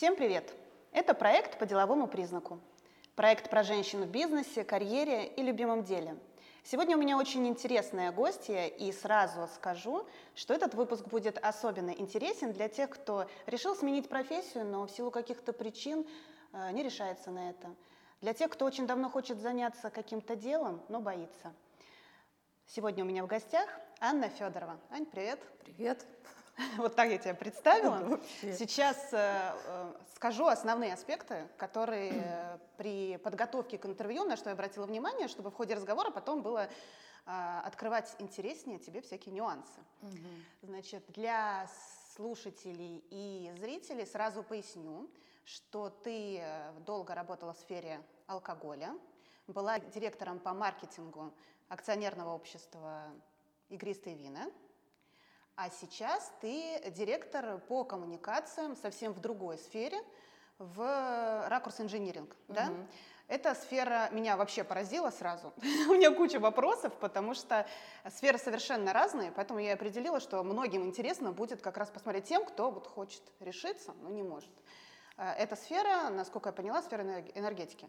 Всем привет! Это проект по деловому признаку. Проект про женщин в бизнесе, карьере и любимом деле. Сегодня у меня очень интересная гостья, и сразу скажу, что этот выпуск будет особенно интересен для тех, кто решил сменить профессию, но в силу каких-то причин э, не решается на это. Для тех, кто очень давно хочет заняться каким-то делом, но боится. Сегодня у меня в гостях Анна Федорова. Ань, привет. Привет. Вот так я тебя представила. Сейчас э, э, скажу основные аспекты, которые э, при подготовке к интервью, на что я обратила внимание, чтобы в ходе разговора потом было открывать интереснее тебе всякие нюансы. Значит, для слушателей и зрителей сразу поясню, что ты долго работала в сфере алкоголя, была директором по маркетингу акционерного общества «Игристые вина», а сейчас ты директор по коммуникациям совсем в другой сфере, в ракурс инжиниринг, угу. да? Эта сфера меня вообще поразила сразу. У меня куча вопросов, потому что сферы совершенно разные, поэтому я определила, что многим интересно будет как раз посмотреть тем, кто вот хочет решиться, но не может. Э, эта сфера, насколько я поняла, сфера энергетики.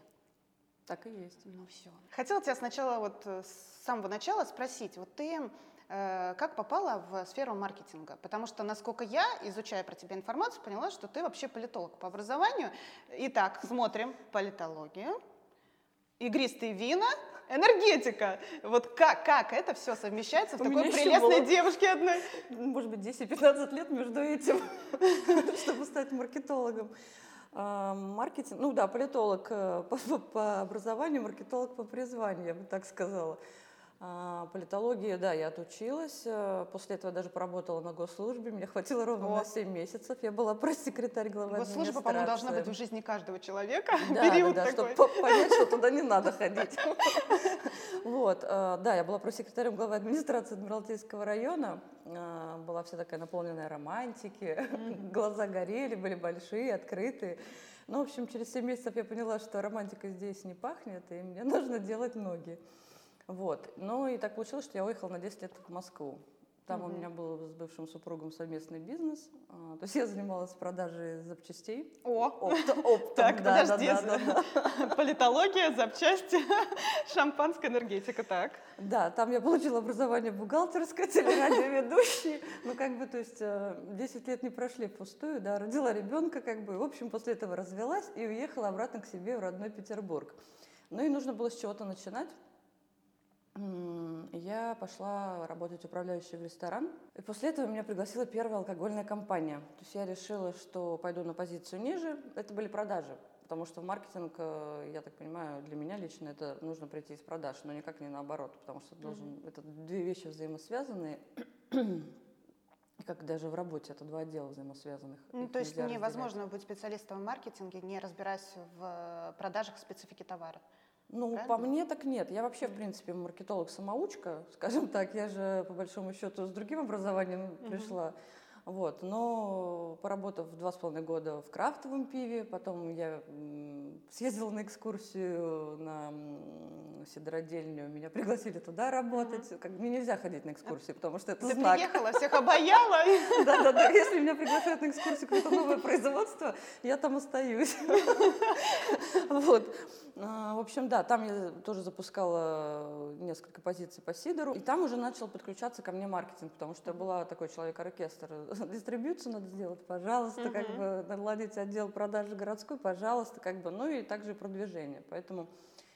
Так и есть. Ну все. Хотела тебя сначала вот э, с самого начала спросить, вот ты Э, как попала в сферу маркетинга? Потому что, насколько я, изучая про тебя информацию, поняла, что ты вообще политолог по образованию. Итак, смотрим политологию, игристые вина, энергетика. Вот как, как это все совмещается в У такой прелестной было, девушке одной? Может быть, 10-15 лет между этим, чтобы стать маркетологом. А, маркетинг, ну да, политолог э, по, по образованию, маркетолог по призванию, я бы так сказала. А, политологии, да, я отучилась. Э, после этого даже поработала на госслужбе. Мне хватило ровно О. на 7 месяцев. Я была пресс-секретарь главы Госслужба, по-моему, должна быть в жизни каждого человека. Да, Период да, да, такой. чтобы понять, что туда не надо ходить. Вот, э, да, я была пресс-секретарем главы администрации Адмиралтейского района. Э, была вся такая наполненная романтики. Глаза горели, были большие, открытые. Ну, в общем, через 7 месяцев я поняла, что романтика здесь не пахнет, и мне нужно делать ноги. Вот. Ну и так получилось, что я уехала на 10 лет в Москву. Там угу. у меня был с бывшим супругом совместный бизнес. А, то есть я занималась продажей запчастей. О! Опт, оптом, так, да, подожди. Да, да, да, Политология, запчасти, шампанская энергетика, так. Да, там я получила образование бухгалтерское, телерадиоведущий. Ну, как бы, то есть 10 э, лет не прошли впустую, да, родила ребенка, как бы, в общем, после этого развелась и уехала обратно к себе в родной Петербург. Ну и нужно было с чего-то начинать я пошла работать управляющей в ресторан. И после этого меня пригласила первая алкогольная компания. То есть я решила, что пойду на позицию ниже. Это были продажи. Потому что в маркетинг, э, я так понимаю, для меня лично это нужно прийти из продаж, но никак не наоборот, потому что должен, mm-hmm. это две вещи взаимосвязанные. как даже в работе, это два отдела взаимосвязанных. Ну, то есть невозможно быть специалистом в маркетинге, не разбираясь в продажах специфики товара. Ну, Правильно? по мне так нет. Я вообще, в принципе, маркетолог-самоучка, скажем так. Я же, по большому счету, с другим образованием пришла. Вот. Но поработав два с половиной года в крафтовом пиве, потом я съездила на экскурсию на сидородельню, меня пригласили туда работать. Как, мне нельзя ходить на экскурсии, потому что это Ты знак. приехала, всех обаяла. Да-да-да, если меня приглашают на экскурсию какое-то новое производство, я там остаюсь. Вот. А, в общем, да, там я тоже запускала несколько позиций по Сидору, и там уже начал подключаться ко мне маркетинг, потому что я была такой человек-оркестр. Дистрибьюцию надо сделать, пожалуйста, как бы наладить отдел продажи городской, пожалуйста, как бы, ну и также продвижение. Поэтому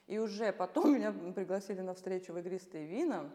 и уже потом меня пригласили на встречу в игристые вина,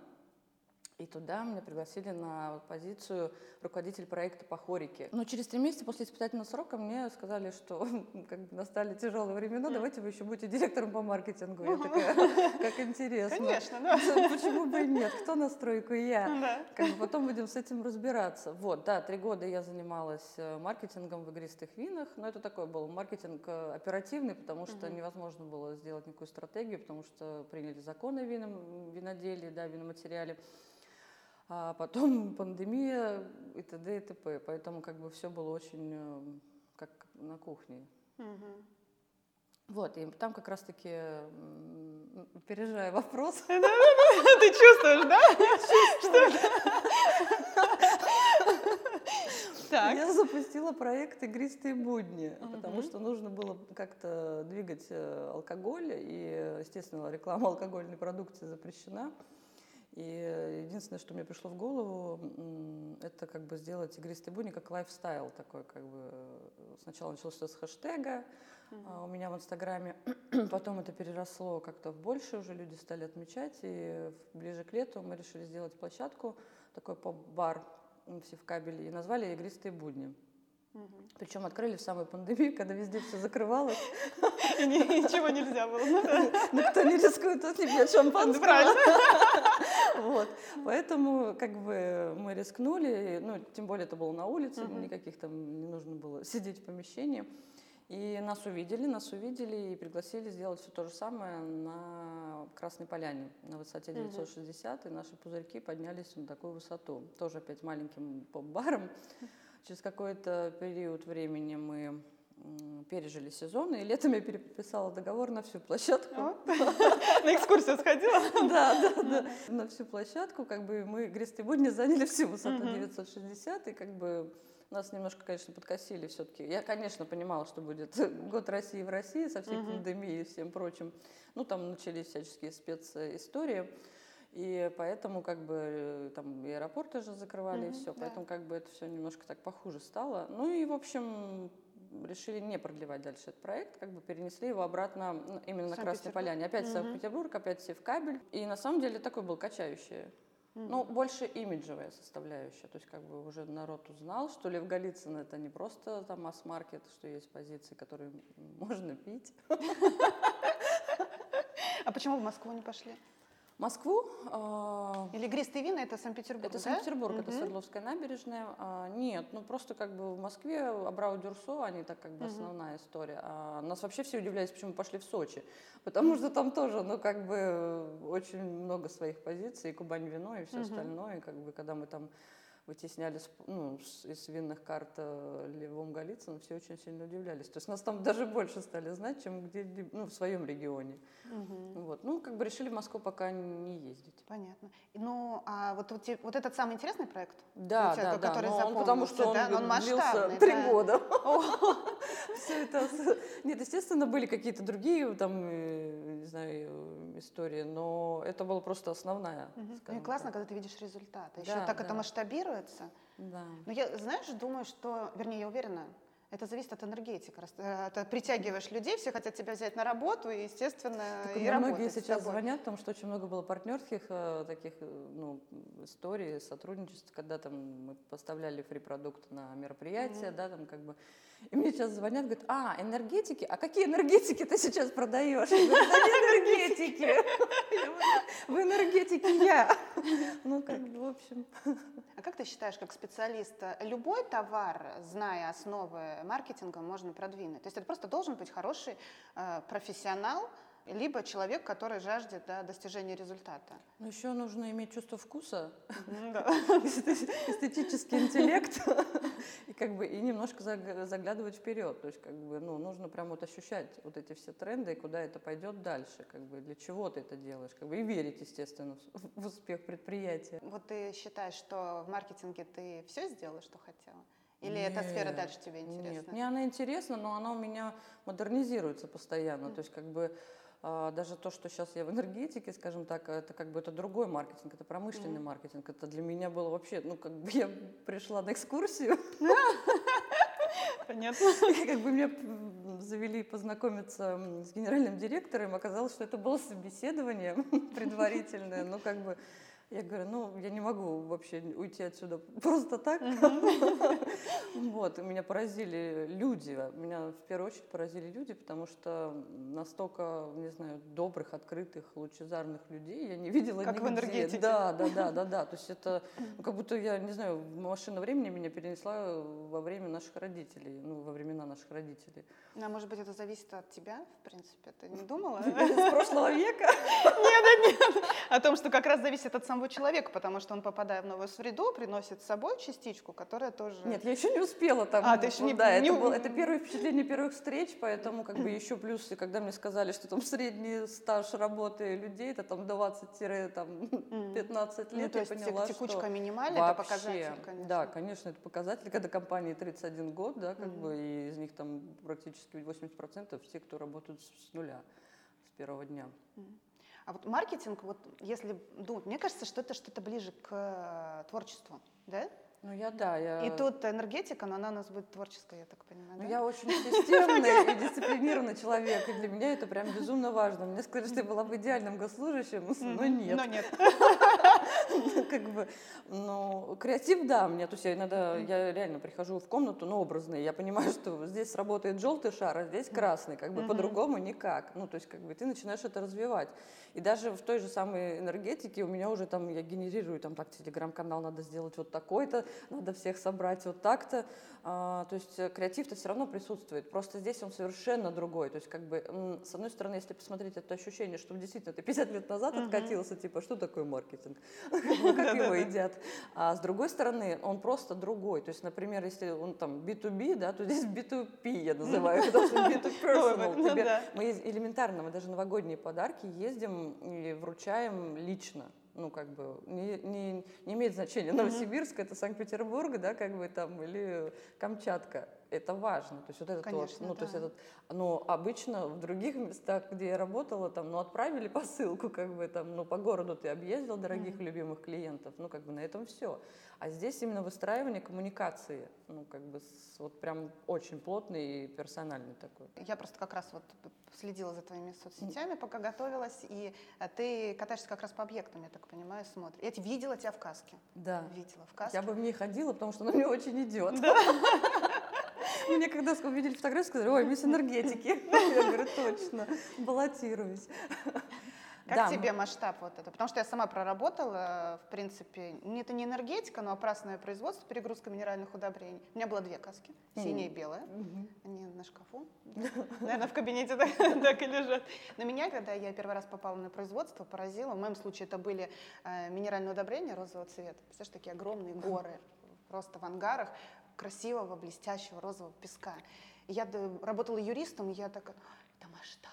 и туда меня пригласили на позицию руководитель проекта по хорике. Но через три месяца после испытательного срока мне сказали, что как бы настали тяжелые времена, давайте вы еще будете директором по маркетингу. Я такая, как интересно. Конечно, да. Почему бы и нет? Кто на стройку? Я. Да. Как бы потом будем с этим разбираться. Вот, да, три года я занималась э, маркетингом в игристых винах, но это такой был маркетинг э, оперативный, потому что угу. невозможно было сделать никакую стратегию, потому что приняли законы о вином, виноделии, да, виноматериале а потом пандемия и т.д. и т.п. Поэтому как бы все было очень э, как на кухне. Угу. Вот, и там как раз-таки, опережая вопрос, Ты чувствуешь, да? Так. я запустила проект «Игристые будни», потому что нужно было как-то двигать э, алкоголь, и, естественно, реклама алкогольной продукции запрещена. И э, единственное, что мне пришло в голову, это как бы сделать «Игристые будни» как лайфстайл такой, как бы. э, Сначала началось всё с хэштега, а, у меня в Инстаграме. Потом это переросло как-то в больше, уже люди стали отмечать. И ближе к лету мы решили сделать площадку, такой поп-бар в кабеле, и назвали «Игристые будни». Мгм. Причем открыли в самую пандемию, когда везде все закрывалось. И ни- ничего нельзя было. ну. Никто не рискует, тут не пьет шампанского. Вот. Поэтому как бы мы рискнули, ну, тем более это было на улице, никаких там не нужно было сидеть в помещении. И нас увидели, нас увидели и пригласили сделать все то же самое на Красной Поляне на высоте Мгм. 960, и наши пузырьки поднялись на такую высоту. Тоже опять маленьким поп-баром. Через какой-то период времени мы пережили сезон, и летом я переписала договор на всю площадку. На экскурсию сходила? Да, да, да. На всю площадку, как бы мы Гристы будни заняли всю высоту Мгм. 960, и как бы нас немножко, конечно, подкосили все-таки. Я, конечно, понимала, что будет год России в России со всей пандемией и всем прочим. Ну, там начались всяческие специстории. И поэтому как бы э, там и аэропорты же закрывали, и Мгм, все. да. Поэтому как бы это все немножко так похуже стало. Ну и, в общем, решили не продлевать дальше этот проект, как бы перенесли его обратно м, именно на Красной. Поляне. Опять Мгм. Санкт-Петербург, опять кабель. И на самом деле такой был качающий. Ну, Мгм. больше имиджевая составляющая. То есть, как бы уже народ узнал, что Лев Голицын это не просто там масс-маркет, что есть позиции, которые можно пить. А почему в Москву не пошли? Москву а, Или игристые вина это Санкт-Петербург, Это да? Санкт-Петербург, это Мгм. Свердловская набережная. А, нет, ну просто как бы в Москве Абрау Дюрсо, они так как бы Мгм. основная история. А нас вообще все удивлялись, почему пошли в Сочи. Потому что там тоже, ну как бы очень много своих позиций, и Кубань вино, и все Мгм. остальное. Как бы когда мы там вытесняли ну, из винных карт э, Левом Голицыным, все очень сильно удивлялись. То есть нас там даже больше стали знать, чем где ну, в своем регионе. Мгм. Вот. Ну, как бы решили в Москву пока не ездить. Понятно. Ну, а вот, те- вот этот самый интересный проект? Да, тебя, да, да. который он, потому что он, да? Он длился масштабный, три да. года. Все это... Нет, естественно, были какие-то другие там, э, не знаю, истории, но это была просто основная. мгм. Ну и классно, так. когда ты видишь результаты. Еще Да, так это да. масштабируется. Да. Но я, знаешь, думаю, что, вернее, я уверена, это зависит от энергетики. Э, Ты притягиваешь людей, все хотят тебя взять на работу, и, естественно, Так и многие сейчас звонят, потому что очень много было партнерских э, таких э, ну, историй, сотрудничеств, когда там мы поставляли фри-продукт на мероприятия, Мгм. да, там как бы. И мне сейчас звонят, говорят, а, энергетики? А какие энергетики ты сейчас продаешь? Я говорю, энергетики. В энергетике я. Ну, как бы, в общем. А как ты считаешь, как специалист, любой товар, зная основы маркетинга, можно продвинуть? То есть это просто должен быть хороший э, профессионал, либо человек, который жаждет да, достижения результата. Но еще нужно иметь чувство вкуса, Да. эстетический интеллект и как бы и немножко заг- заглядывать вперед. То есть как бы ну нужно прям вот ощущать вот эти все тренды и куда это пойдет дальше, как бы для чего ты это делаешь, как бы и верить естественно в, успех предприятия. Вот ты считаешь, что в маркетинге ты все сделала, что хотела? Или эта сфера Нет, дальше тебе интересна? Нет, мне она интересна, но она у меня модернизируется постоянно. Мгм. То есть как бы даже то, что сейчас я в энергетике, скажем так, это как бы это другой маркетинг, это промышленный Мгм. маркетинг. Это для меня было вообще, ну как бы я пришла на экскурсию, Понятно. как бы меня завели познакомиться с генеральным директором, оказалось, что это было собеседование предварительное, ну как бы я говорю, ну, я не могу вообще уйти отсюда просто так. Вот, меня поразили люди. Меня в первую очередь поразили люди, потому что настолько, не знаю, добрых, открытых, лучезарных людей я не видела Как в энергетике. Да, да, да, да, да. То есть это ну, как будто я, не знаю, машина времени меня перенесла во время наших родителей, ну, во времена наших родителей. А может быть, это зависит от тебя, в принципе? Ты не думала? Из прошлого века. О том, что как раз зависит от самого человека, потому что он, попадая в новую среду, приносит с собой частичку, которая тоже... Нет, я еще не успела там. А, ты еще не... Да. Это, было, это первое впечатление первых встреч, поэтому как бы еще плюс, когда мне сказали, что там средний стаж работы людей, это там 20-15 лет, ну, есть я поняла, текучка что минимальная, вообще, это показатель, конечно. Да, конечно, это показатель, когда компании 31 год, да, как бы, и из них там практически 80% те, кто работают с нуля, с первого дня. А вот маркетинг, вот если думать, мне кажется, что это что-то ближе к э, творчеству, да? Ну, я, да, я... И тут энергетика, но она у нас будет творческая, я так понимаю, Ну, да? я очень системный и дисциплинированный человек, и для меня это прям безумно важно. Мне сказали, что я была бы идеальным госслужащим, но нет. Но нет. Как бы, ну, креатив, да, мне, то есть я иногда, я реально прихожу в комнату, ну, образный, я понимаю, что здесь работает желтый шар, а здесь красный, как бы по-другому никак. Ну, то есть, как бы ты начинаешь это развивать. И даже в той же самой энергетике у меня уже там, я генерирую, там, так, телеграм-канал надо сделать вот такой-то, надо всех собрать вот так-то. А, то есть э, креатив-то все равно присутствует, просто здесь он совершенно другой. То есть, как бы, с одной стороны, если посмотреть это ощущение, что действительно ты 50 лет назад откатился, типа, что такое маркетинг? Ну, Как его едят? А с другой стороны, он просто другой. То есть, например, если он там B2B, да, то здесь B2P я называю, потому что B2 personal. Ну, Тебе- да. Мы элементарно, мы даже новогодние подарки ездим и вручаем лично. Ну, как бы, не, не, не имеет значения, Новосибирск, это Санкт-Петербург, да, как бы там, или Камчатка. Это важно. То есть вот этот вот, Конечно, ну, то есть да. этот, но обычно в других местах, где я работала, там, ну, отправили посылку, как бы, там, ну, по городу ты объездил дорогих Мгм. любимых клиентов, ну, как бы, на этом все. А здесь именно выстраивание коммуникации, ну, как бы, с- вот прям очень плотный и персональный такой. Я просто как раз вот следила за твоими соцсетями, пока готовилась, и э, ты катаешься как раз по объектам, я так понимаю, смотришь. Я видела тебя в каске. Да. Видела в каске. Я бы в ней ходила, потому что она мне очень идет. Мне когда увидели фотографию, сказали, ой, мисс энергетики. Я говорю, точно, баллотируюсь. Как Да, тебе масштаб вот это? Потому что я сама проработала, в принципе, не- это не энергетика, но опрасное производство, перегрузка минеральных удобрений. У меня было две каски, синяя и белая. Мгм. Они на шкафу. Наверное, в кабинете так, так и лежат. Но меня, когда я первый раз попала на производство, поразило. В моем случае это были э, минеральные удобрения розового цвета. Представляешь, такие огромные горы, просто в ангарах красивого, блестящего розового песка. И я д- работала юристом, и я такая, это масштаб.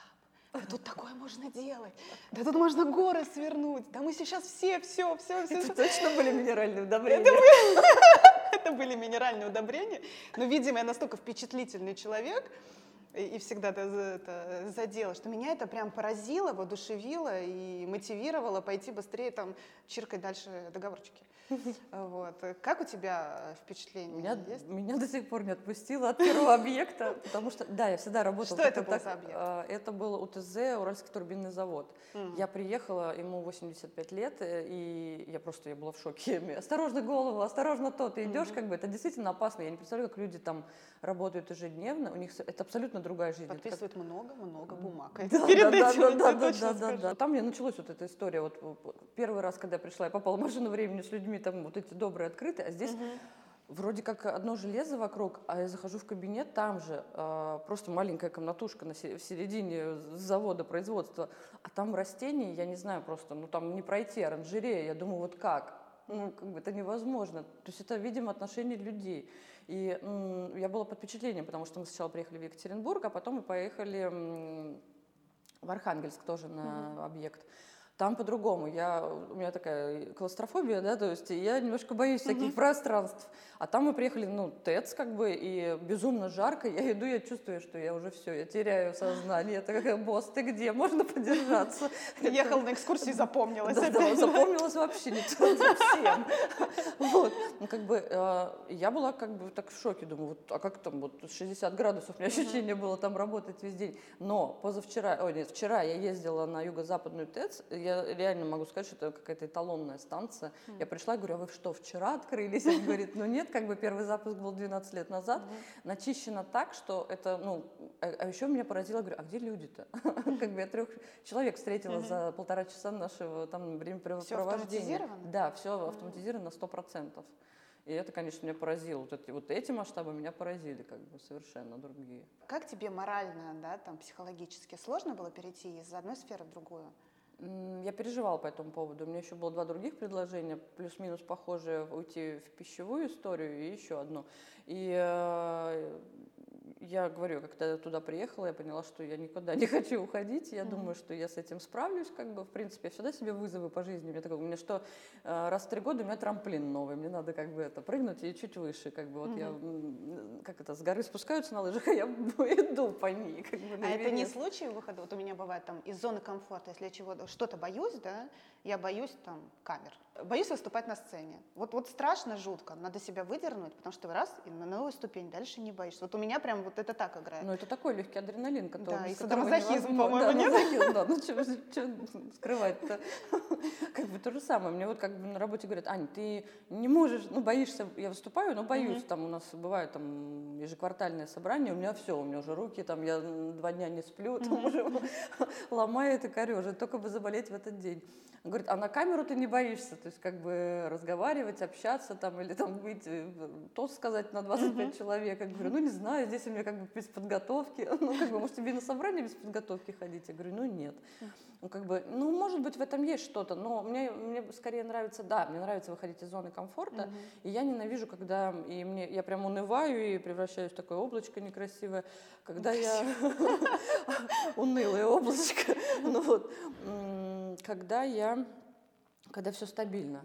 Да тут такое можно делать. Да тут можно горы свернуть. Да мы сейчас все, все, все, все. Это точно были минеральные удобрения? Это были минеральные удобрения. Но, видимо, я настолько впечатлительный человек, и, всегда это, это задела, что меня это прям поразило, воодушевило и мотивировало пойти быстрее там чиркать дальше договорчики. Вот. Как у тебя впечатление Меня, есть? меня до сих пор не отпустило от первого объекта, потому что, да, я всегда работала. Что это был за объект? а, Это был УТЗ, Уральский турбинный завод. Я приехала, ему 85 лет, э, и я просто я была в шоке. Осторожно голову, осторожно то, ты идешь, как бы это действительно опасно. Я не представляю, как люди там работают ежедневно, у них это абсолютно другая жизнь. Подписывают много-много бумаг. Перед этим, да, да, да, да, да. Там мне началась вот эта история. Вот п- первый раз, когда я пришла, я попала в машину времени с людьми, там вот эти добрые открытые, а здесь Мгм. вроде как одно железо вокруг, а я захожу в кабинет, там же а, просто маленькая комнатушка на се- в середине завода производства, а там растения, я не знаю просто, ну там не пройти, оранжерея, я думаю, вот как? Ну, как бы это невозможно. То есть это, видимо, отношение людей. И м, я была под впечатлением, потому что мы сначала приехали в Екатеринбург, а потом мы поехали м, в Архангельск тоже на объект. Там по-другому. Я, у меня такая клаустрофобия, да, то есть я немножко боюсь всяких Мгм. пространств. А там мы приехали, ну, ТЭЦ как бы, и безумно жарко. Я иду, я чувствую, что я уже все, я теряю сознание. Я такая, босс, ты где? Можно подержаться? Ехал на экскурсии, запомнилось. Да, запомнилось вообще не совсем. Вот. Ну, как бы, э, я была как бы так в шоке, думаю, вот, а как там, вот 60 градусов, у меня ощущение было там работать весь день. Но позавчера, ой, нет, вчера я ездила на юго-западную ТЭЦ, я реально могу сказать, что это какая-то эталонная станция. Я пришла и говорю, а вы что, вчера открылись? Он говорит, ну нет, как бы первый запуск был 12 лет назад, начищено так, что это, ну, а, а еще меня поразило, говорю, а где люди-то? Как бы я трех человек встретила за полтора часа нашего там времяпрепровождения. автоматизировано? Да, все автоматизировано на 100%. И это, конечно, меня поразило. Вот эти, вот эти масштабы меня поразили, как бы совершенно другие. Как тебе морально, да, там, психологически сложно было перейти из одной сферы в другую? Я переживала по этому поводу. У меня еще было два других предложения, плюс-минус похожие, уйти в пищевую историю и еще одно. И э, я говорю, когда я туда приехала, я поняла, что я никуда не хочу уходить. Я mm-hmm. думаю, что я с этим справлюсь, как бы, в принципе, я всегда себе вызовы по жизни. Мне такое, мне что, э, раз в три года у меня трамплин новый, мне надо как бы это прыгнуть и чуть выше, как бы, вот mm-hmm. я, как это, с горы спускаются на лыжах, а я иду по ней. Как бы, а это не случай выхода? Вот у меня бывает там из зоны комфорта, если я чего-то, что-то боюсь, да, я боюсь там камер, боюсь выступать на сцене. Вот, вот страшно, жутко, надо себя выдернуть, потому что раз, и на новую ступень, дальше не боишься. Вот у меня прям вот это так играет. Ну, это такой легкий адреналин, который... Да, и садомазохизм, по-моему, да, нет? Мазохизм, да, ну что скрывать-то? Как бы то же самое. Мне вот как бы на работе говорят, Ань, ты не можешь, ну, боишься, я выступаю, но боюсь, там у нас бывают там ежеквартальные собрания, у меня все, у меня уже руки, там я два дня не сплю, там уже ломает и корежит, только бы заболеть в этот день. Говорит, а на камеру ты не боишься, то есть как бы разговаривать, общаться там или там быть, э, тост сказать на 25 uh-huh. человек. Я говорю, ну не знаю, здесь у меня как бы без подготовки. Ну как бы, может тебе на собрание без подготовки ходить? Я говорю, ну нет. Ну как бы, ну может быть в этом есть что-то, но мне, мне скорее нравится, да, мне нравится выходить из зоны комфорта, uh-huh. и я ненавижу, когда и мне, я прям унываю и превращаюсь в такое облачко некрасивое, когда я унылое облачко, ну вот, когда я, когда все стабильно,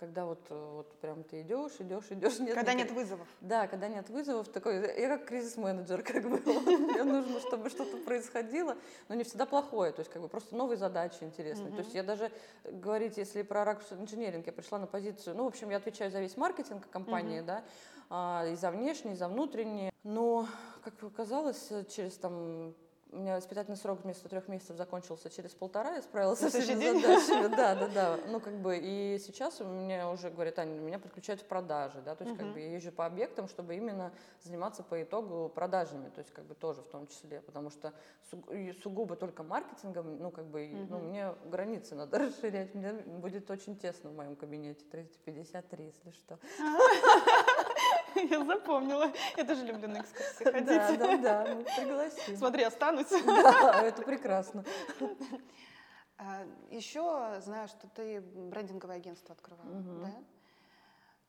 когда вот, вот прям ты идешь, идешь, идешь, нет. Когда никак... нет вызовов. Да, когда нет вызовов, такой, я как кризис-менеджер, как бы, мне нужно, чтобы что-то происходило, но не всегда плохое, то есть как бы просто новые задачи интересные. То есть я даже, говорить, если про ракурс инженеринг, я пришла на позицию, ну, в общем, я отвечаю за весь маркетинг компании, да, а, и за внешний, и за внутренний, но, как оказалось, через там у меня испытательный срок вместо трех месяцев закончился через полтора, я справилась со всеми задачами. Да, да, да. Ну, как бы, и сейчас у меня уже говорят, Аня, меня подключают в продажи, да, то есть, как бы, я езжу по объектам, чтобы именно заниматься по итогу продажами, то есть, как бы, тоже в том числе, потому что сугубо только маркетингом, ну, как бы, ну, мне границы надо расширять, мне будет очень тесно в моем кабинете, 353, если что. Я запомнила. Я тоже люблю на экскурсии ходить. Да, да, да, мы пригласим. Смотри, останусь. Да, это прекрасно. А, Еще знаю, что ты брендинговое агентство открывала, угу. да?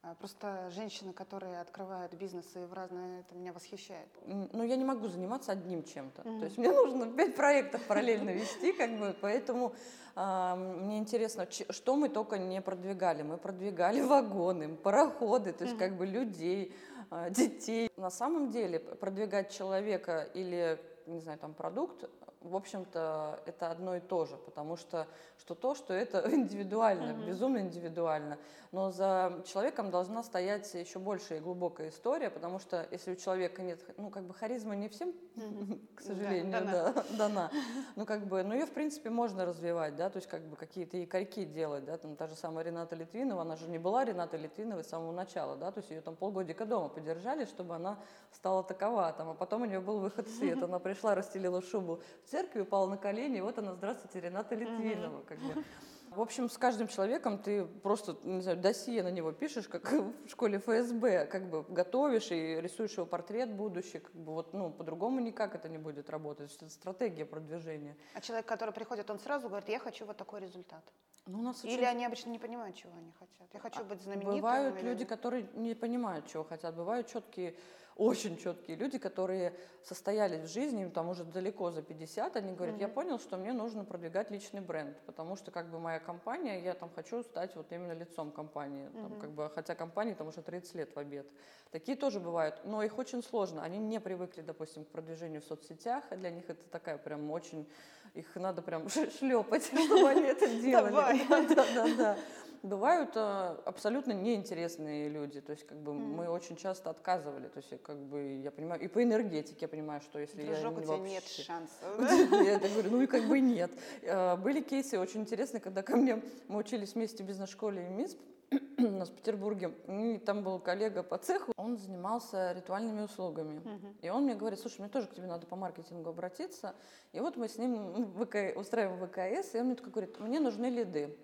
А, просто женщины, которые открывают бизнесы в разные, это меня восхищает. Ну, я не могу заниматься одним чем-то. Mm-hmm. То есть мне нужно пять проектов параллельно вести, как бы, поэтому э, мне интересно, что мы только не продвигали. Мы продвигали вагоны, пароходы, то есть mm-hmm. как бы людей, э, детей. На самом деле продвигать человека или не знаю, там продукт, в общем-то, это одно и то же, потому что что то, что это индивидуально, mm-hmm. безумно индивидуально. Но за человеком должна стоять еще большая и глубокая история, потому что если у человека нет, ну, как бы харизма не всем, mm-hmm. к сожалению, да, дана. Да, дана. Ну, как бы, ну, ее, в принципе, можно развивать, да, то есть, как бы, какие-то якорьки делать, да, там, та же самая Рената Литвинова, она же не была Рената Литвиновой с самого начала, да, то есть, ее там полгодика дома поддержали, чтобы она стала такова, там, а потом у нее был выход в свет, она пришла, расстелила шубу в церкви, упала на колени, и вот она, здравствуйте, Рената Литвинова, как бы. В общем, с каждым человеком ты просто, не знаю, досье на него пишешь, как в школе ФСБ, как бы готовишь и рисуешь его портрет будущий, как бы вот, ну, по-другому никак это не будет работать. Это стратегия продвижения. А человек, который приходит, он сразу говорит, я хочу вот такой результат. Ну, у нас Или очень... они обычно не понимают, чего они хотят. Я хочу а, быть знаменитым. Бывают или... люди, которые не понимают, чего хотят. Бывают четкие очень четкие люди, которые состоялись в жизни, там уже далеко за 50, они говорят, mm-hmm. я понял, что мне нужно продвигать личный бренд, потому что как бы моя компания, я там хочу стать вот именно лицом компании, mm-hmm. там, как бы, хотя компании там уже 30 лет в обед. Такие тоже бывают, но их очень сложно, они не привыкли, допустим, к продвижению в соцсетях, а для них это такая прям очень, их надо прям шлепать, чтобы они это делали. Да, да, да бывают э, абсолютно неинтересные люди. То есть, как бы, mm. мы очень часто отказывали. То есть, как бы, я понимаю, и по энергетике я понимаю, что если Дружок, я у тебя вообще... нет шансов. Я говорю, ну и как бы нет. Э, были кейсы очень интересные, когда ко мне, мы учились вместе в бизнес-школе МИСП, у нас в Петербурге, и там был коллега по цеху, он занимался ритуальными услугами. Uh-huh. И он мне говорит, слушай, мне тоже к тебе надо по маркетингу обратиться. И вот мы с ним ВК, устраиваем ВКС, и он мне такой говорит, мне нужны лиды.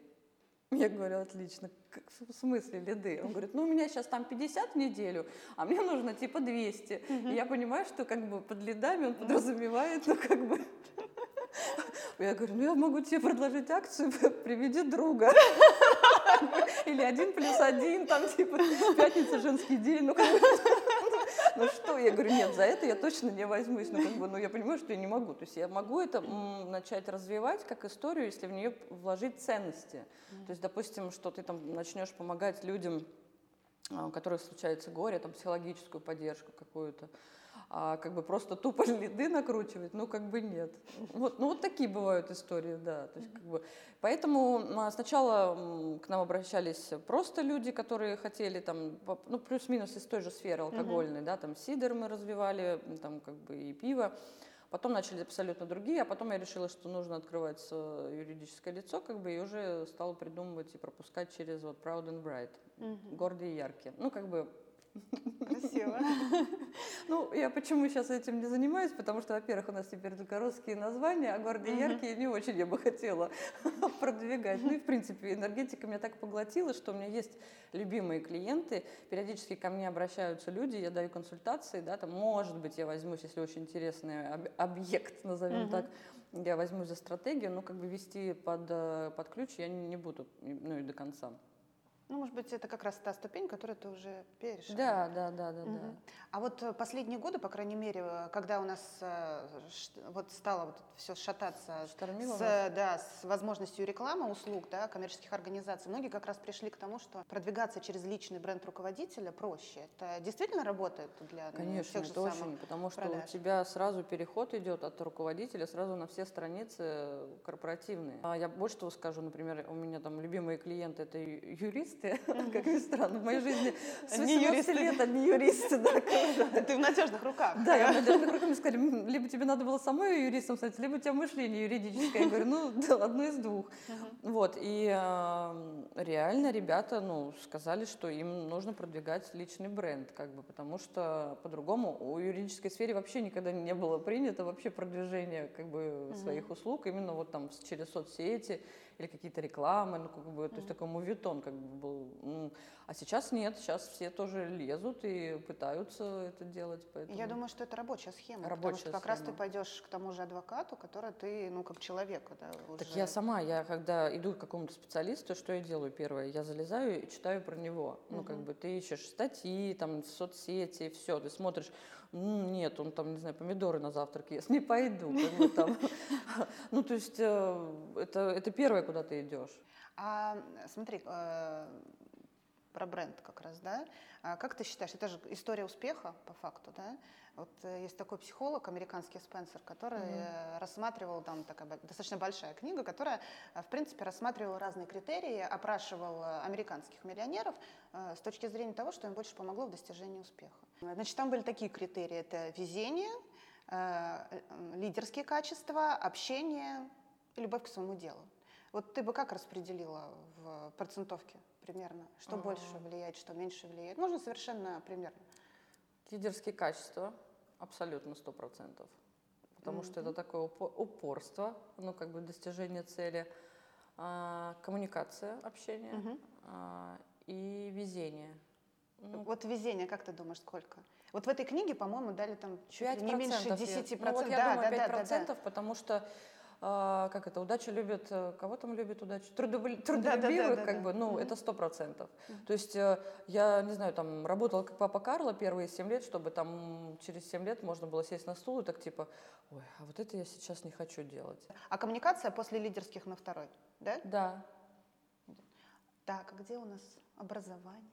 Я говорю, отлично. В смысле лиды? Он говорит, ну у меня сейчас там 50 в неделю, а мне нужно типа 200. Угу. И я понимаю, что как бы под лидами он подразумевает, ну как бы Я говорю, ну я могу тебе предложить акцию, приведи друга. Или один плюс один, там типа пятница, женский день. Ну, как бы, ну что? Я говорю, нет, за это я точно не возьмусь. Ну, как бы, ну я понимаю, что я не могу. То есть я могу это начать развивать как историю, если в нее вложить ценности. То есть, допустим, что ты там начнешь помогать людям, а, у которых случается горе, там психологическую поддержку какую-то, а как бы просто тупо лиды накручивать, ну как бы нет. Вот, ну вот такие бывают истории, да. То есть, как бы, поэтому а, сначала к нам обращались просто люди, которые хотели там, ну плюс-минус из той же сферы алкогольной, да, там сидр мы развивали, там как бы и пиво. Потом начали абсолютно другие, а потом я решила, что нужно открывать юридическое лицо, как бы, и уже стала придумывать и пропускать через вот Proud and Bright, mm-hmm. гордые и яркие. Ну, как бы Красиво. Ну, я почему сейчас этим не занимаюсь? Потому что, во-первых, у нас теперь только русские названия, а гордые яркие не очень я бы хотела продвигать. Ну и, в принципе, энергетика меня так поглотила, что у меня есть любимые клиенты. Периодически ко мне обращаются люди, я даю консультации, да, там, может быть, я возьмусь, если очень интересный объект, назовем так, я возьму за стратегию, но как бы вести под, э, под ключ я не буду, ну и до конца. Ну, может быть, это как раз та ступень, которую ты уже перешел. Да, да, да, да, угу. да. А вот э, последние годы, по крайней мере, э, когда у нас э, вот стало вот все шататься Штормило с, да, с возможностью рекламы услуг да, коммерческих организаций, многие как раз пришли к тому, что продвигаться через личный бренд руководителя проще. Это действительно работает для Конечно, тех же это очень, потому что продаж. у тебя сразу переход идет от руководителя сразу на все страницы корпоративные. А я больше того скажу, например, у меня там любимые клиенты это юрист, юристы, как ни странно, в моей жизни с 18 лет одни юристы. Ты в надежных руках. Да, я в надежных руках. Мне сказали, либо тебе надо было самой юристом стать, либо у тебя мышление юридическое. Я говорю, ну, одно из двух. Вот, и реально ребята, ну, сказали, что им нужно продвигать личный бренд, как бы, потому что по-другому у юридической сфере вообще никогда не было принято вообще продвижение, как бы, своих услуг именно вот там через соцсети, или какие-то рекламы, ну, как бы, mm-hmm. то есть такой мувитон как бы был. А сейчас нет, сейчас все тоже лезут и пытаются это делать. Поэтому... Я думаю, что это рабочая схема, рабочая потому что как схема. раз ты пойдешь к тому же адвокату, который ты, ну, как человека, да, уже... Так я сама, я когда иду к какому-то специалисту, что я делаю первое? Я залезаю и читаю про него. Mm-hmm. Ну, как бы ты ищешь статьи, там, соцсети, все, ты смотришь, нет, он там, не знаю, помидоры на завтрак ест, не пойду. Ну, то есть э, это, это первое, куда ты идешь. А смотри, э, про бренд как раз, да? А как ты считаешь, это же история успеха по факту, да? Вот э, есть такой психолог американский Спенсер, который mm-hmm. рассматривал, там такая достаточно большая книга, которая, в принципе, рассматривала разные критерии, опрашивал американских миллионеров с точки зрения того, что им больше помогло в достижении успеха. Значит, там были такие критерии. Это везение, лидерские качества, общение и любовь к своему делу. Вот ты бы как распределила в процентовке примерно? Что А-а-а. больше влияет, что меньше влияет? Можно совершенно примерно. Лидерские качества абсолютно сто процентов. Потому mm-hmm. что это такое упорство, ну, как бы достижение цели, а, коммуникация, общение mm-hmm. а, и везение. Ну, вот везение, как ты думаешь, сколько? Вот в этой книге, по-моему, дали там чуть не меньше 10%. Ну, вот я да, думаю, да, 5%, да, да, потому что а, как это, удача любит, э, кого там любит удачу? Трудолюбивых, да, да, да, как бы, ну, угу. это сто процентов. То есть э, я, не знаю, там, работала как папа Карла первые семь лет, чтобы там через семь лет можно было сесть на стул и так типа, ой, а вот это я сейчас не хочу делать. А коммуникация после лидерских на второй, да? Да. Так, а где у нас образование?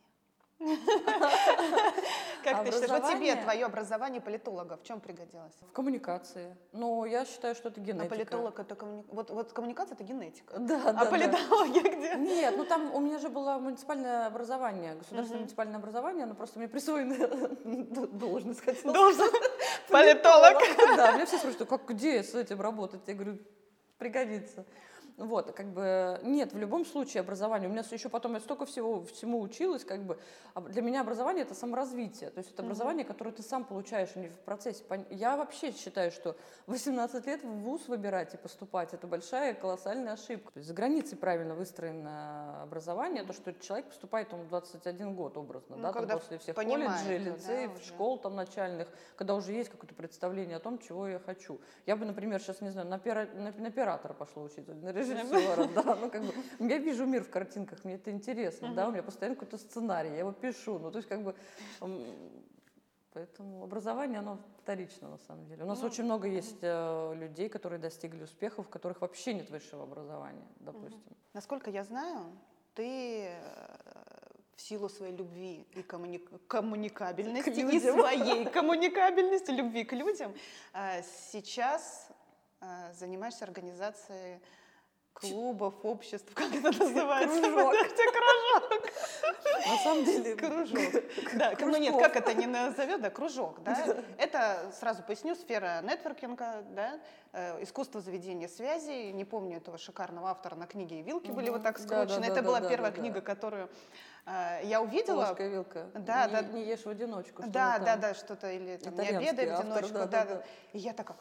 Как ты считаешь, вот тебе твое образование политолога в чем пригодилось? В коммуникации. Ну, я считаю, что это генетика. А политолог это коммуникация? Вот, вот коммуникация это генетика. Да, а да. А политология где? Нет, ну там у меня же было муниципальное образование, государственное муниципальное образование, но просто мне присвоена должность, хотела Должность? Политолог? Да, мне все спрашивают, как, где с этим работать? Я говорю, пригодится. Вот, как бы, нет, в любом случае образование, у меня еще потом я столько всего, всему училась, как бы, для меня образование это саморазвитие, то есть это образование, которое ты сам получаешь а не в процессе. Я вообще считаю, что 18 лет в ВУЗ выбирать и поступать, это большая колоссальная ошибка. То есть за границей правильно выстроено образование, то, что человек поступает он 21 год образно, ну, да, там после всех колледжей, лицеев, да, школ там начальных, когда уже есть какое-то представление о том, чего я хочу. Я бы, например, сейчас, не знаю, на, пера, на, на оператора пошла учиться, на режиссера, да, ну как бы, я вижу мир в картинках, мне это интересно, да, у меня постоянно какой-то сценарий, я его пишу, ну то есть как бы, поэтому образование, оно вторично на самом деле. У нас ну, очень много есть э, людей, которые достигли успехов, у которых вообще нет высшего образования, допустим. Насколько я знаю, ты э, в силу своей любви и коммуни... коммуникабельности, и своей коммуникабельности, любви к людям, э, сейчас занимаешься организацией клубов, обществ, как это называется? Кружок. кружок. На самом деле. Кружок. Да, ну нет, как это не назовет, да, кружок, да. Это, сразу поясню, сфера нетворкинга, да, э, искусство заведения связей. Не помню этого шикарного автора на книге и вилки были вот так скручены. Это была первая книга, которую э, я увидела. Ложка вилка. Да, не, да. Не ешь в одиночку. Да, да, да, что-то или там, не обедай в одиночку. Да, да, да. И я такая,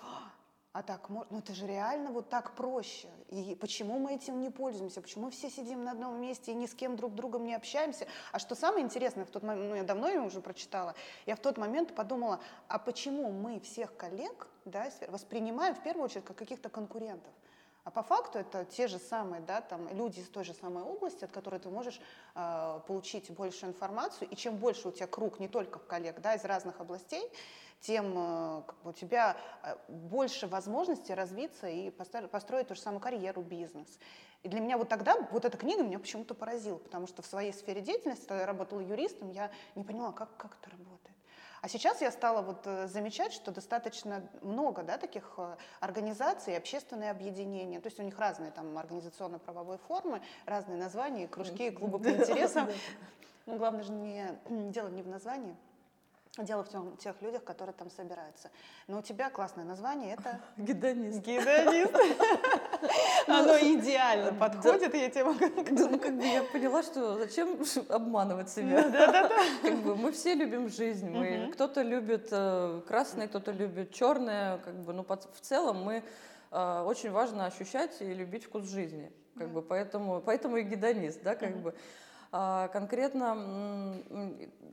а так, ну это же реально вот так проще. И почему мы этим не пользуемся? Почему все сидим на одном месте и ни с кем друг другом не общаемся? А что самое интересное, в тот момент, ну я давно ее уже прочитала, я в тот момент подумала, а почему мы всех коллег да, воспринимаем в первую очередь как каких-то конкурентов? А по факту это те же самые, да, там люди из той же самой области, от которой ты можешь э, получить больше информацию. И чем больше у тебя круг не только коллег, да, из разных областей, тем э, как бы, у тебя э, больше возможностей развиться и построить ту же самую карьеру, бизнес. И для меня вот тогда вот эта книга меня почему-то поразила, потому что в своей сфере деятельности, когда я работала юристом, я не поняла, как, как это работает. А сейчас я стала вот э, замечать, что достаточно много да, таких организаций, общественные объединения. То есть у них разные там организационно-правовые формы, разные названия, кружки, клубы по интересам. Но главное же не, дело не в названии, Дело в том, тех людях, которые там собираются. Но у тебя классное название, это... Гедонист. Гедонист. Оно идеально подходит, я тебе могу Ну, как бы я поняла, что зачем обманывать себя. Да-да-да. Как бы мы все любим жизнь. Мы, кто-то любит э, красное, кто-то любит черное. Как бы, ну, в целом мы э, очень важно ощущать и любить вкус жизни. Как бы, поэтому, поэтому и гедонист, да, как бы. А конкретно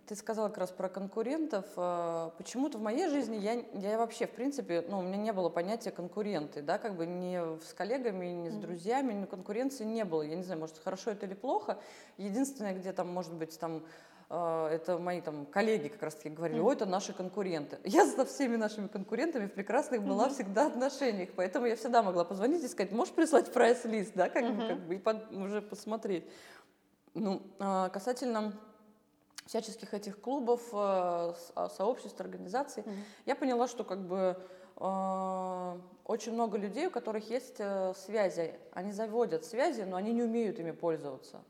ты сказала как раз про конкурентов. А, почему-то в моей жизни я, я вообще, в принципе, ну, у меня не было понятия конкуренты, да, как бы ни с коллегами, ни с друзьями, ни конкуренции не было. Я не знаю, может, хорошо это или плохо. Единственное, где там, может быть, там а, это мои там коллеги как раз таки говорили, ой, это наши конкуренты. Я со всеми нашими конкурентами в прекрасных была mm-hmm. всегда отношениях, поэтому я всегда могла позвонить и сказать, можешь прислать прайс-лист, да, как, mm-hmm. как бы, и под, уже посмотреть. Ну, а, касательно всяческих этих клубов, э, а, сообществ, организаций, mm-hmm. я поняла, что как бы э, очень много людей, у которых есть э, связи, они заводят связи, но они не умеют ими пользоваться.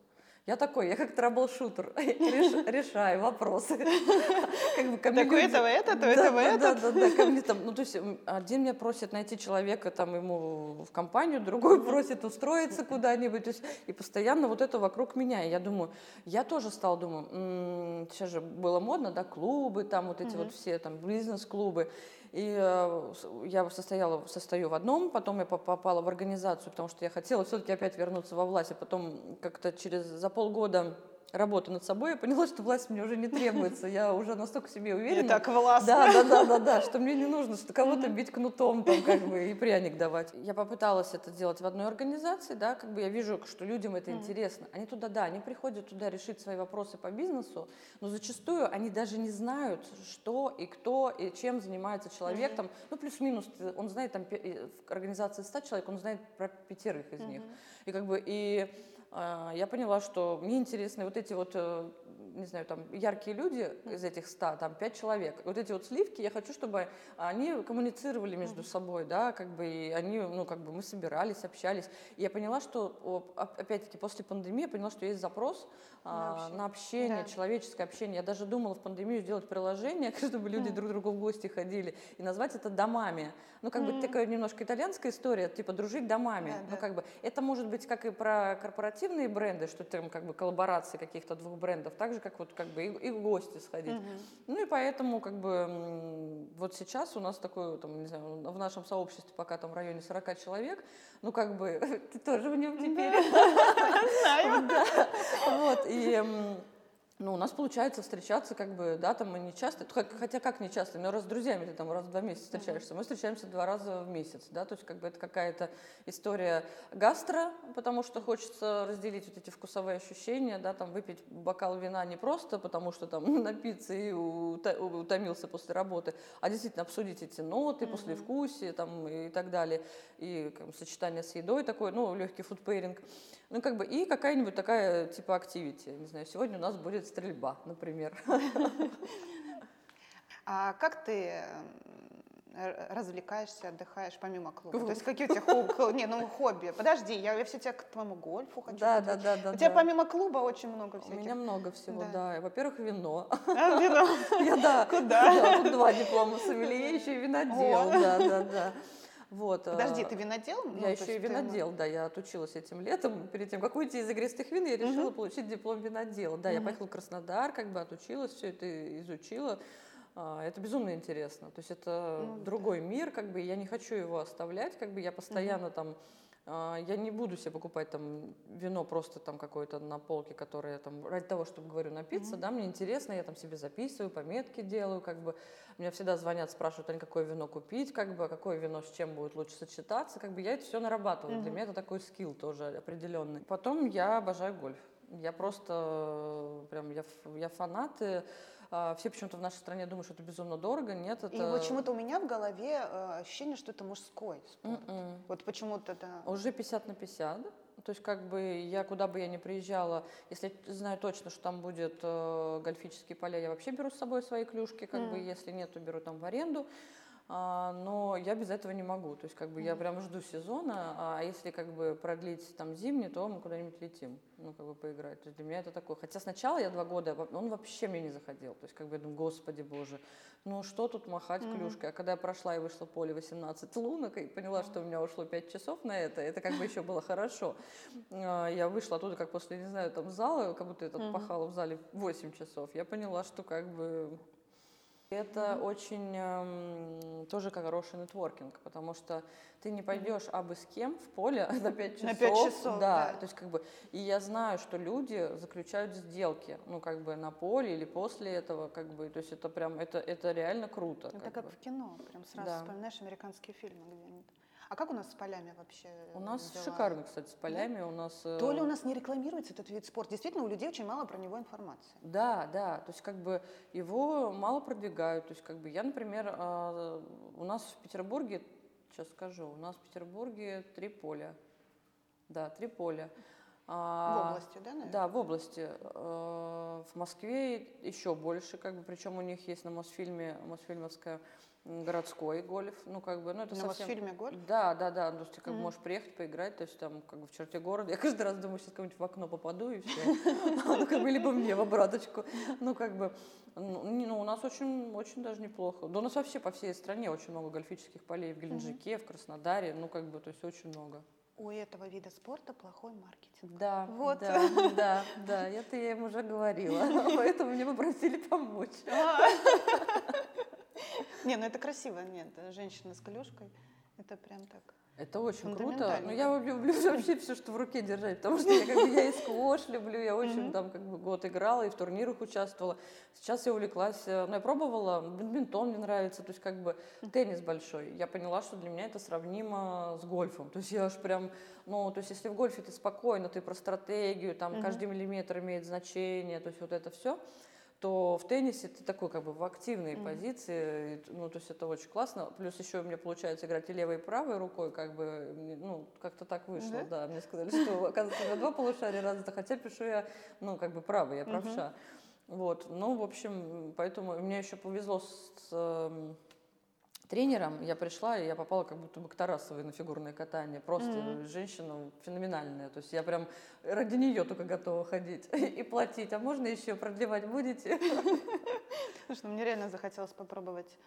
Я такой, я как трэбл-шутер, решаю вопросы. Как бы ко мне этого это, то этого это. Да, да, да, ко мне там, ну то есть один меня просит найти человека там ему в компанию, другой просит устроиться куда-нибудь, то есть и постоянно вот это вокруг меня. И я думаю, я тоже стала, думаю, сейчас же было модно, да, клубы, там вот эти вот все там бизнес-клубы. И э, я состояла, состою в одном, потом я попала в организацию, потому что я хотела все-таки опять вернуться во власть, а потом как-то через за полгода работы над собой, я поняла, что власть мне уже не требуется. Я уже настолько себе уверена. Не так властно. Да, да, да, да, да, что мне не нужно что кого-то бить кнутом там, как бы, и пряник давать. Я попыталась это делать в одной организации, да, как бы я вижу, что людям это интересно. Они туда, да, они приходят туда решить свои вопросы по бизнесу, но зачастую они даже не знают, что и кто, и чем занимается человек. Там, ну, плюс-минус, он знает, там, в организации 100 человек, он знает про пятерых из них. И как бы, и я поняла, что мне интересны вот эти вот э, не знаю, там яркие люди из этих 100, там 5 человек. Вот эти вот сливки, я хочу, чтобы они коммуницировали между собой, да, как бы, и они, ну, как бы мы собирались, общались. И я поняла, что, опять-таки, после пандемии я поняла, что есть запрос на общение, на общение да. человеческое общение. Я даже думала в пандемию сделать приложение, чтобы люди mm. друг к другу в гости ходили, и назвать это домами. Ну, как mm. бы такая немножко итальянская история, типа дружить домами. Да, ну, да. как бы это может быть как и про корпоративные бренды, что там как бы коллаборации каких-то двух брендов, так же, как вот как бы и, и в гости сходить. Mm-hmm. Ну, и поэтому как бы вот сейчас у нас такой, там, не знаю, в нашем сообществе пока там в районе 40 человек, ну, как бы, ты тоже в нем теперь. Знаю. Вот, и ну, у нас получается встречаться, как бы, да, там мы не часто, хотя как не часто, но раз с друзьями ты там раз в два месяца встречаешься, мы встречаемся два раза в месяц, да, то есть как бы это какая-то история гастро, потому что хочется разделить вот эти вкусовые ощущения, да, там выпить бокал вина не просто потому, что там напиться и утомился после работы, а действительно обсудить эти ноты, mm-hmm. послевкусие там и так далее, и как, сочетание с едой такое, ну, легкий фудпейринг. Ну, как бы, и какая-нибудь такая, типа, активити. Не знаю, сегодня у нас будет стрельба, например. А как ты развлекаешься, отдыхаешь помимо клуба? То есть какие у тебя хобби? Не, ну хобби. Подожди, я, я все тебя к твоему гольфу хочу. Да, да, да, да. У тебя помимо клуба очень много всяких. У меня много всего, да. Во-первых, вино. А, вино? Я, да. Куда? Тут два диплома сомелье, еще и винодел. Да, да, да. Вот. Подожди, ты винодел? Я ну, еще и винодел, ты... да, я отучилась этим летом. Перед тем, как уйти из игристых вин, я решила угу. получить диплом винодела. Да, угу. я поехала в Краснодар, как бы отучилась, все это изучила. А, это безумно интересно. То есть это ну, другой да. мир, как бы я не хочу его оставлять, как бы я постоянно угу. там а, я не буду себе покупать там вино просто там какое-то на полке, которое там ради того, чтобы, говорю, напиться, mm-hmm. да, мне интересно, я там себе записываю, пометки делаю, как бы, меня всегда звонят, спрашивают, они какое вино купить, как бы, какое вино с чем будет лучше сочетаться, как бы я это все нарабатываю, mm-hmm. для меня это такой скилл тоже определенный. Потом я обожаю гольф, я просто, прям, я, я фанат, и, а, все почему-то в нашей стране думают, что это безумно дорого. Нет, это... И почему-то у меня в голове э, ощущение, что это мужской спорт. Mm-mm. М-м. Вот почему-то это... Уже 50 на 50. То есть как бы я куда бы я ни приезжала, если знаю точно, что там будет э, гольфические поля, я вообще беру с собой свои клюшки, как mm. бы если нет, то беру там в аренду. А, но я без этого не могу. То есть как бы я прям жду сезона, а если как бы продлить там зимний, то мы куда-нибудь летим, ну как бы поиграть. То есть для меня это такое. Хотя сначала я два года, он вообще мне не заходил. То есть как бы я думаю, господи боже, ну что тут махать mm-hmm. клюшкой? А когда я прошла и вышла в поле 18 лунок и поняла, что у меня ушло 5 часов на это, это как бы еще было хорошо. А, я вышла оттуда как после, не знаю, там зала, как будто я тут пахала в зале 8 часов. Я поняла, что как бы это очень э, тоже как хороший нетворкинг, потому что ты не пойдешь абы с кем в поле на 5 часов. На 5 часов, да. да. То есть как бы, и я знаю, что люди заключают сделки, ну как бы на поле или после этого, как бы, то есть это прям, это, это реально круто. Это как, как в кино, прям сразу да. вспоминаешь американские фильмы, где они а как у нас с полями вообще? У нас дела? шикарно, кстати, с полями. Да? У нас... То ли у нас не рекламируется этот вид спорта. Действительно, у людей очень мало про него информации. Да, да. То есть как бы его мало продвигают. То есть как бы я, например, а, у нас в Петербурге, сейчас скажу, у нас в Петербурге три поля. Да, три поля. А, в области, да, наверное? Да, в области. А, в Москве еще больше, как бы, причем у них есть на Мосфильме, Мосфильмовская городской гольф, ну как бы, ну это На совсем... фильме гольф? Да, да, да, то есть ты как бы можешь приехать поиграть, то есть там как бы в черте города, я каждый раз думаю, сейчас кому-нибудь в окно попаду и все, ну как бы либо мне в обраточку, ну как бы, ну, ну у нас очень, очень даже неплохо, да у нас вообще по всей стране очень много гольфических полей в Геленджике, в Краснодаре, ну как бы, то есть очень много у этого вида спорта плохой маркетинг. Да, вот. да, да, да, это я им уже говорила, поэтому мне попросили помочь. Не, ну это красиво, нет, женщина с клюшкой, это прям так. Это очень круто. Но ну, я люблю вообще все, что в руке держать, потому что я, как бы, я и сквош люблю, я очень там как бы год играла и в турнирах участвовала. Сейчас я увлеклась, э, ну я пробовала, бадминтон мне нравится, то есть как бы теннис большой. Я поняла, что для меня это сравнимо с гольфом. То есть я аж прям, ну то есть если в гольфе ты спокойно, ты про стратегию, там каждый миллиметр имеет значение, то есть вот это все то в теннисе ты такой как бы в активной mm-hmm. позиции, ну то есть это очень классно. Плюс еще у меня получается играть и левой, и правой рукой, как бы, ну как-то так вышло, mm-hmm. да. Мне сказали, что оказывается у меня два полушария развита, хотя пишу я, ну как бы правой, я правша. Mm-hmm. Вот, ну, в общем, поэтому мне еще повезло с, с эм, тренером. Я пришла, и я попала как будто бы к Тарасовой на фигурное катание. Просто Мгм. женщина феноменальная. То есть я прям ради нее только готова ходить и платить. А можно еще продлевать будете? Слушай, ну мне реально захотелось попробовать.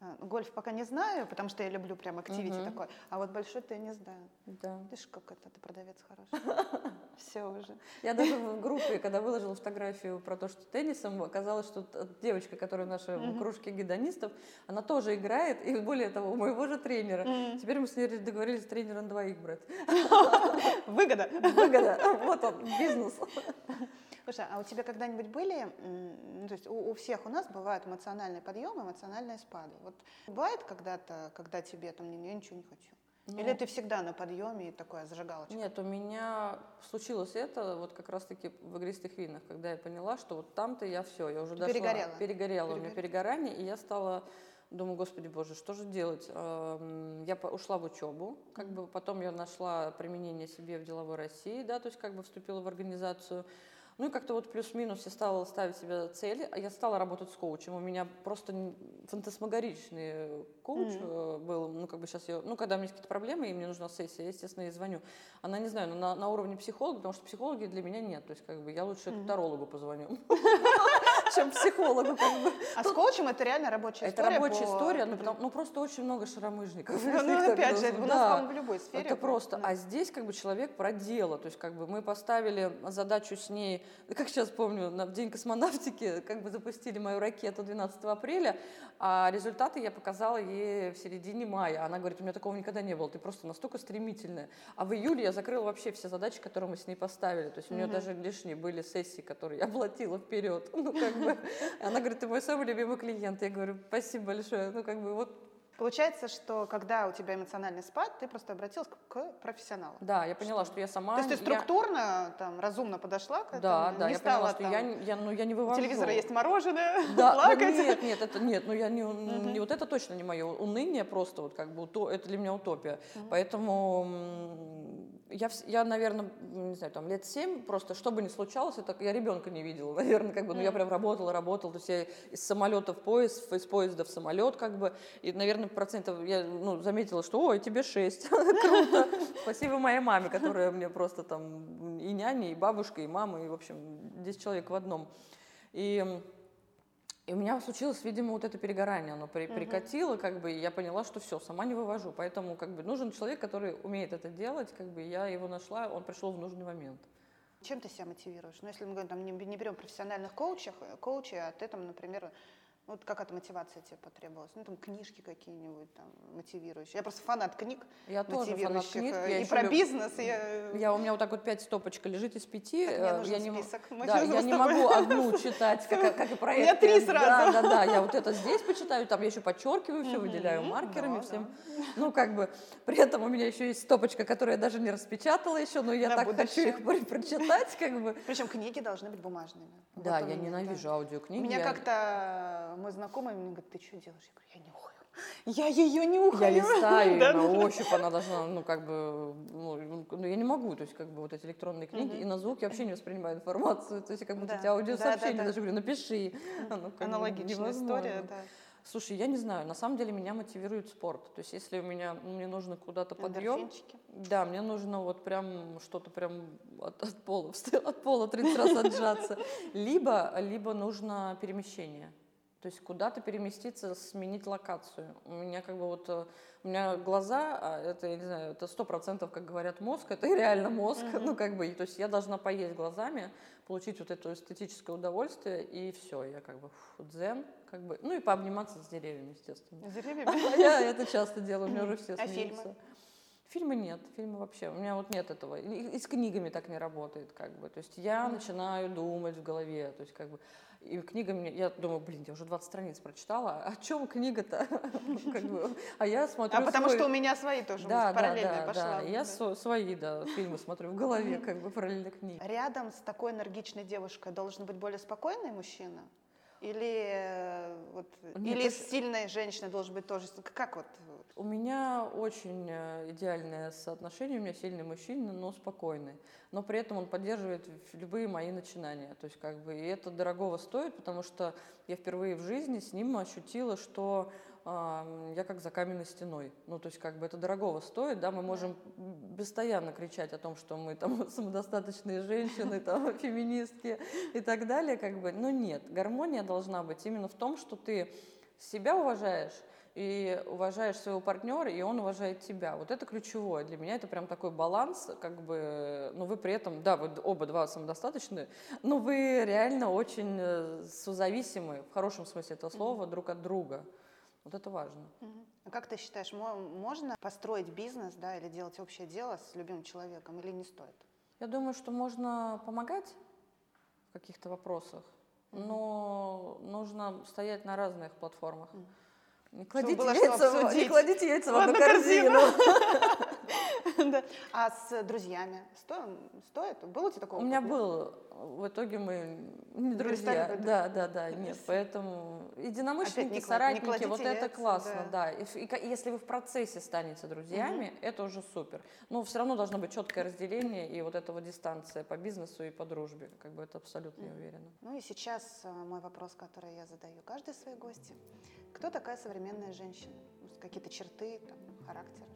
Э, Гольф пока не знаю, потому что я люблю прям активити Мгм. такой. А вот большой теннис, да. Да. Видишь, как это, ты продавец хороший. Все уже. Я даже в группе, когда выложила фотографию про то, что теннисом, оказалось, что девочка, которая в нашей кружке гедонистов, она тоже играет, и более того, у моего же тренера. Теперь мы с ней договорились тренера на двоих брать. Выгода. Выгода. Вот он, бизнес. Слушай, а у тебя когда-нибудь были, ну, то есть у, у всех у нас бывают эмоциональные подъемы, эмоциональные спады. Вот бывает когда-то, когда тебе там, «Не, я ничего не хочу? Или Ну, ты всегда на подъеме и такая зажигалочка? Нет, у меня случилось это вот как раз-таки в игристых винах, когда я поняла, что вот там-то я все, я уже дошла. Перегорела. Перегорела. У меня перегорание, и я стала, думаю, господи боже, что же делать? Я ушла в учебу, как бы потом я нашла применение себе в деловой России, да, то есть как бы вступила в организацию. Ну и как-то вот плюс-минус я стала ставить себе цели, а я стала работать с коучем. У меня просто фантасмагоричный коуч Мгм. э, был, ну как бы сейчас я, ну когда у меня есть какие-то проблемы и мне нужна сессия, я, естественно, ей звоню. Она, не знаю, ну, на, на уровне психолога, потому что психологи для меня нет, то есть как бы я лучше к тарологу позвоню, чем психологу как бы. А с коучем это реально рабочая Это история? рабочая по- история, ну, потому- ну просто очень много шаромыжников. Ну, кто опять же, видел. у нас, Да. в любой сфере. Это просто. Да. А здесь как бы человек про дело. То есть как бы мы поставили задачу с ней, как сейчас помню, на день космонавтики как бы запустили мою ракету 12 апреля, а результаты я показала ей в середине мая. Она говорит, у меня такого никогда не было, ты просто настолько стремительная. А в июле я закрыла вообще все задачи, которые мы с ней поставили. То есть у нее Мгм. даже лишние были сессии, которые я платила вперед. Ну как Она говорит, ты мой самый любимый клиент. Я говорю, спасибо большое. Ну как бы вот Получается, что когда у тебя эмоциональный спад, ты просто обратилась к, к профессионалу. Да, я поняла, что я сама... То есть ты я- структурно, там, разумно подошла к этому? Да, да, не я стала поняла, что там, я, я, ну, я не у вывожу. телевизора есть мороженое, да, ну, плакать. Нет, нет, это нет, ну я не, Мгм. не вот это точно не мое. Уныние просто вот как бы это для меня утопия. Мгм. Поэтому я, я, наверное, не знаю, там лет семь просто, что бы ни случалось, это я ребенка не видела, наверное, как бы, ну я прям работала, работала, то есть я из самолета в поезд, из поезда в самолет, как бы, и, наверное, процентов я ну, заметила, что, ой, тебе шесть, круто, спасибо моей маме, которая мне просто там и няня, и бабушка, и мама, и, в общем, 10 человек в одном. И и у меня случилось, видимо, вот это перегорание, оно при- прикатило, как бы, и я поняла, что все, сама не вывожу. Поэтому, как бы, нужен человек, который умеет это делать, как бы, я его нашла, он пришел в нужный момент. Чем ты себя мотивируешь? Ну, если мы говорим, там, не, не берем профессиональных коучей, коучей, а ты там, например, вот какая-то мотивация тебе потребовалась? Ну, там, книжки какие-нибудь там мотивирующие. Я просто фанат книг Я тоже фанат книг. э, я и про люб- бизнес, и... э, Я, у меня вот так вот пять стопочка лежит из пяти. так, э, мне нужен я не список. Мы Да, я не могу одну читать, как, как и проект. меня три сразу. Да, да, да, я вот это здесь почитаю, там я еще подчеркиваю все, выделяю маркерами всем. Ну, как бы, при этом у меня еще есть стопочка, которую я даже не распечатала еще, но я так хочу их про- прочитать, как бы. Причем книги должны быть бумажными. Да, я ненавижу аудиокниги. У меня я- как-то мой знакомый мне говорит, ты что делаешь? Я говорю, я нюхаю. Я ее нюхаю. Я листаю, Да, на да, да. ощупь она должна, ну, как бы, ну, ну, я не могу, то есть, как бы, вот эти электронные книги, и на звук я вообще не воспринимаю информацию, то есть, как будто Да, да, да, да. даже говорю, напиши. Как бы Аналогичная история, да. Слушай, я не знаю, на самом деле меня мотивирует спорт, то есть, если у меня, ну, мне нужно куда-то подъем, да, мне нужно вот прям что-то прям от, от пола, от пола 30 раз отжаться, либо, либо нужно перемещение. То есть куда-то переместиться, сменить локацию. У меня как бы вот, э, у меня глаза, а это, я не знаю, это сто процентов, как говорят, мозг, это реально мозг, Мгм. ну как бы, то есть я должна поесть глазами, получить вот это эстетическое удовольствие, и все, я как бы фу, дзен, как бы, ну и пообниматься с деревьями, естественно. С деревьями. Я это часто делаю, у меня уже все А смеются. Фильмы нет, фильмы вообще, у меня вот нет этого. И, и с книгами так не работает, как бы. То есть я начинаю думать в голове, то есть как бы. И книгами, я думаю, блин, я уже 20 страниц прочитала, о чем книга-то? А я смотрю А потому что у меня свои тоже да, пошла. да. Я свои, да, фильмы смотрю в голове, как бы параллельно книги. Рядом с такой энергичной девушкой должен быть более спокойный мужчина? Или, э, вот, Мне или кажется- сильная женщина должен быть тоже... Как вот? У меня очень э, идеальное соотношение, у меня сильный мужчина, но спокойный. Но при этом он поддерживает любые мои начинания. То есть как бы и это дорогого стоит, потому что я впервые в жизни с ним ощутила, что ам, я как за каменной стеной. Ну, то есть как бы это дорогого стоит, да, мы можем постоянно кричать о том, что мы там самодостаточные женщины, там, феминистки и так далее, как бы, но нет, гармония должна быть именно в том, что ты себя уважаешь, и уважаешь своего партнера, и он уважает тебя. Вот это ключевое. Для меня это прям такой баланс, как бы, но вы при этом, да, вы оба два самодостаточные, но вы реально очень э, созависимы, в хорошем смысле этого слова, друг от друга. Вот это важно. Мгм. А как ты считаешь, мо- можно построить бизнес, да, или делать общее дело с любимым человеком, или не стоит? Я думаю, что можно помогать в каких-то вопросах, но нужно стоять на разных платформах. Мгм. Не кладите, было яйца, в- не кладите яйца в одну корзину. корзину. А с друзьями сто- стоит? Был у тебя такой У меня был, в итоге мы не друзья. Да, да, да, нет. Поэтому единомышленники, соратники, вот это классно, да. если вы в процессе станете друзьями, это уже супер. Но все равно должно быть четкое разделение и вот эта вот дистанция по бизнесу и по дружбе. Как бы это абсолютно не уверена. Ну и сейчас э, мой вопрос, который я задаю каждой своей гости. Кто такая современная женщина? Какие-то черты, характер?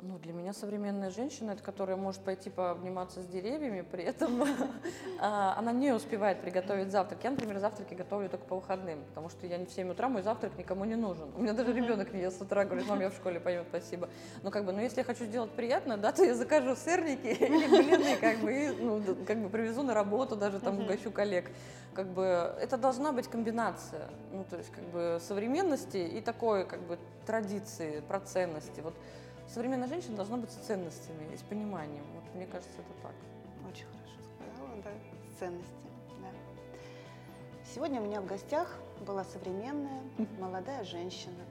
Ну, для меня современная женщина, это которая может пойти пообниматься с деревьями, при этом а, она не успевает приготовить завтрак. Я, например, завтраки готовлю только по выходным, потому что я не в 7 утра, мой завтрак никому не нужен. У меня даже ребенок не ест с утра, говорит, мам, я в школе поем, спасибо. Но как бы, ну, если я хочу сделать приятно, да, то я закажу сырники или блины, как бы, и, ну, как бы привезу на работу, даже там угощу коллег. Как бы это должна быть комбинация, ну, то есть как бы современности и такой, как бы, традиции, про ценности. Вот современная женщина должна быть с ценностями и с пониманием. Вот мне кажется, это так. Очень хорошо сказала, да, ценности. Да. Сегодня у меня в гостях была современная молодая женщина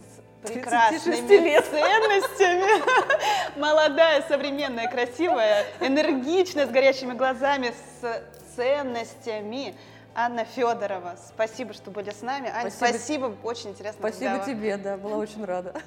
с 36 прекрасными лет. ценностями. Молодая, современная, красивая, энергичная, с горящими глазами, с ценностями. Анна Федорова, спасибо, что были с нами. Аня, Спасибо. спасибо, очень интересно. Спасибо тебе, да, была очень рада.